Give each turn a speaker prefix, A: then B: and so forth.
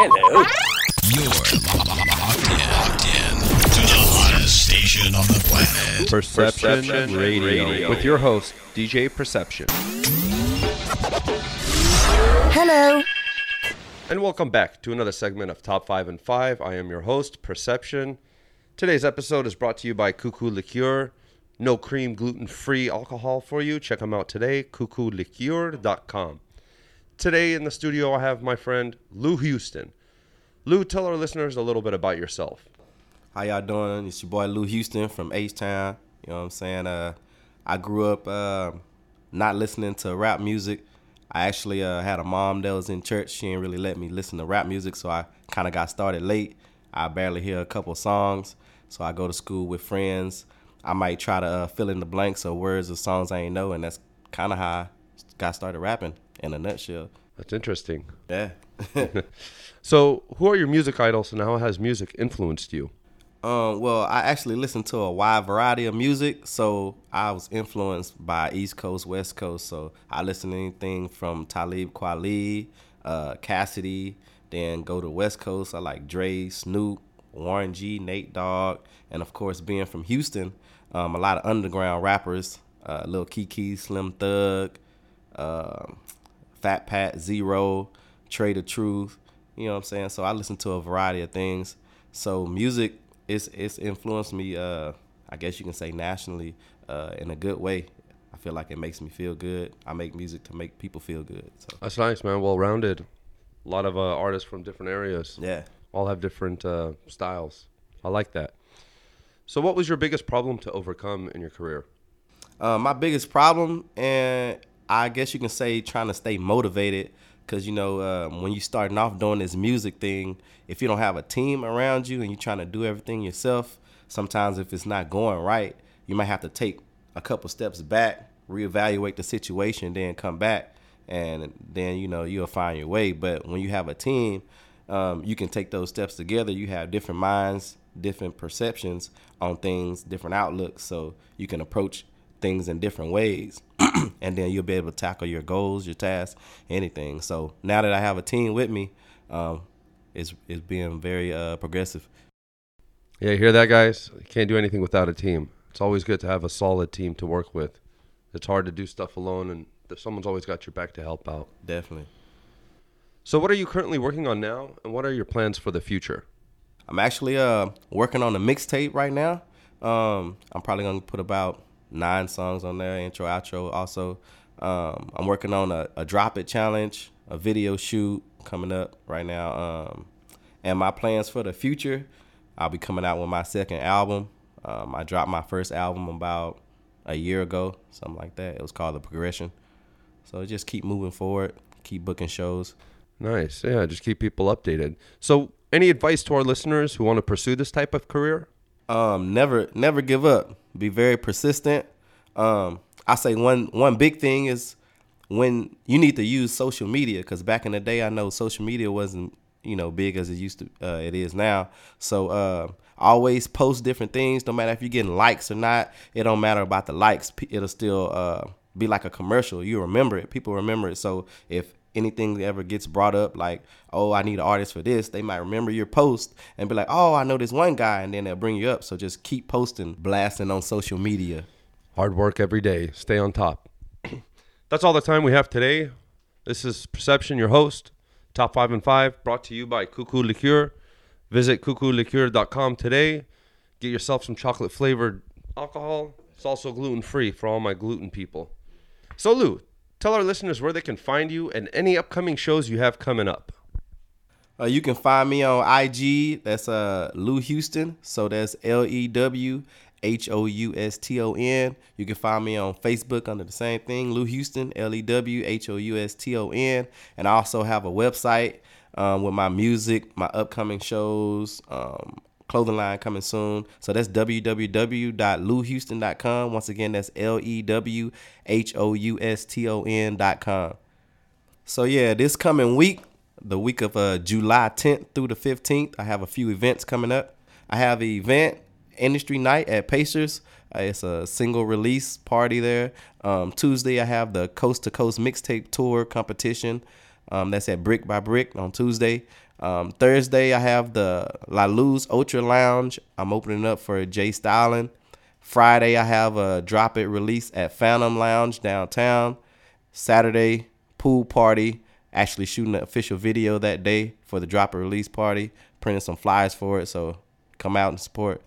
A: Hello.
B: You're locked in, locked in to the hottest station on the planet.
C: Perception,
A: Perception
C: Radio,
A: Radio.
C: with your host, DJ Perception.
D: Hello.
C: And welcome back to another segment of Top 5 and 5. I am your host, Perception. Today's episode is brought to you by Cuckoo Liqueur. No cream, gluten free alcohol for you. Check them out today, cuckooliqueur.com. Today in the studio, I have my friend Lew Houston. Lew, tell our listeners a little bit about yourself.
E: How y'all doing? It's your boy Lew Houston from H Town. You know what I'm saying? Uh, I grew up uh, not listening to rap music. I actually uh, had a mom that was in church. She didn't really let me listen to rap music, so I kind of got started late. I barely hear a couple songs, so I go to school with friends. I might try to uh, fill in the blanks of words of songs I ain't know, and that's kind of how I got started rapping in a nutshell.
C: That's interesting.
E: Yeah.
C: So, who are your music idols and how has music influenced you?
E: Um, well, I actually listen to a wide variety of music, so I was influenced by East Coast, West Coast. So I listen to anything from Talib Kweli, uh, Cassidy, then go to West Coast. I like Dre, Snoop, Warren G, Nate Dogg, and of course, being from Houston, um, a lot of underground rappers, uh, Lil Keke, Slim Thug, uh, Fat Pat, Z-Ro, Trae tha Truth. You know what I'm saying? So I listen to a variety of things. So music it's it's influenced me. Uh, I guess you can say nationally uh, in a good way. I feel like it makes me feel good. I make music to make people feel good. So
C: That's nice, man. Well rounded. A lot of uh, artists from different areas.
E: yeah.
C: All have different uh, styles. I like that. So, what was your biggest problem to overcome in your career?
E: Uh, my biggest problem, and I guess you can say trying to stay motivated, because you know um, when you starting off doing this music thing, if you don't have a team around you and you're trying to do everything yourself, sometimes if it's not going right, you might have to take a couple steps back, reevaluate the situation, then come back, and then you know you'll find your way. But when you have a team, um, you can take those steps together. You have different minds, different perceptions on things, different outlooks, so you can approach things in different ways. and then you'll be able to tackle your goals, your tasks, anything. So now that I have a team with me, um, it's it's being very uh, progressive.
C: Yeah, you hear that, guys? You can't do anything without a team. It's always good to have a solid team to work with. It's hard to do stuff alone, and someone's always got your back to help out.
E: Definitely.
C: So, what are you currently working on now, and what are your plans for the future?
E: I'm actually uh working on a mixtape right now. Um, I'm probably gonna put about nine songs on there, intro, outro. Also, um, I'm working on a, a drop it challenge, a video shoot coming up right now. Um, and my plans for the future, I'll be coming out with my second album. Um, I dropped my first album about a year ago, something like that. It was called The Progression. So just keep moving forward, keep booking shows.
C: Nice. Yeah, just keep people updated. So, any advice to our listeners who want to pursue this type of career?
E: Um, never never give up. Be very persistent. Um, I say one one big thing is when you need to use social media because back in the day I know social media wasn't you know big as it used to uh, it is now. So uh, always post different things. No matter if you're getting likes or not, it don't matter about the likes. It'll still uh, be like a commercial. You remember it. People remember it. So if anything that ever gets brought up like oh i need an artist for this they might remember your post and be like oh i know this one guy and then they'll bring you up so just keep posting blasting on social media
C: Hard work every day. Stay on top. That's all the time we have today. This is Perception, your host. Top 5 and 5, brought to you by Cuckoo Liqueur. Visit cuckooliqueur.com today. Get yourself some chocolate flavored alcohol. It's also gluten free for all my gluten people. So, Lew, tell our listeners where they can find you and any upcoming shows you have coming up.
E: uh, you can find me on ig that's uh lew houston so that's l-e-w H-O-U-S-T-O-N. You can find me on Facebook under the same thing, Lew Houston, L-E-W-H-O-U-S-T-O-N. And I also have a website um, with my music, my upcoming shows, um, clothing line coming soon. So that's www.lewhouston.com. Once again, that's L-E-W-H-O-U-S-T-O-N.com. So yeah, this coming week, the week of uh, July 10th through the 15th, I have a few events coming up. I have an event, Industry Night at Pacers. Uh, it's a single release party there. Um, Tuesday, I have the Coast to Coast mixtape tour competition. Um, that's at Brick by Brick on Tuesday. Um, Thursday, I have the La Luz Ultra Lounge. I'm opening up for Jay Styling. Friday, I have a drop it release at Phantom Lounge downtown. Saturday, pool party. Actually shooting an official video that day for the drop it release party. Printing some flyers for it, so come out and support.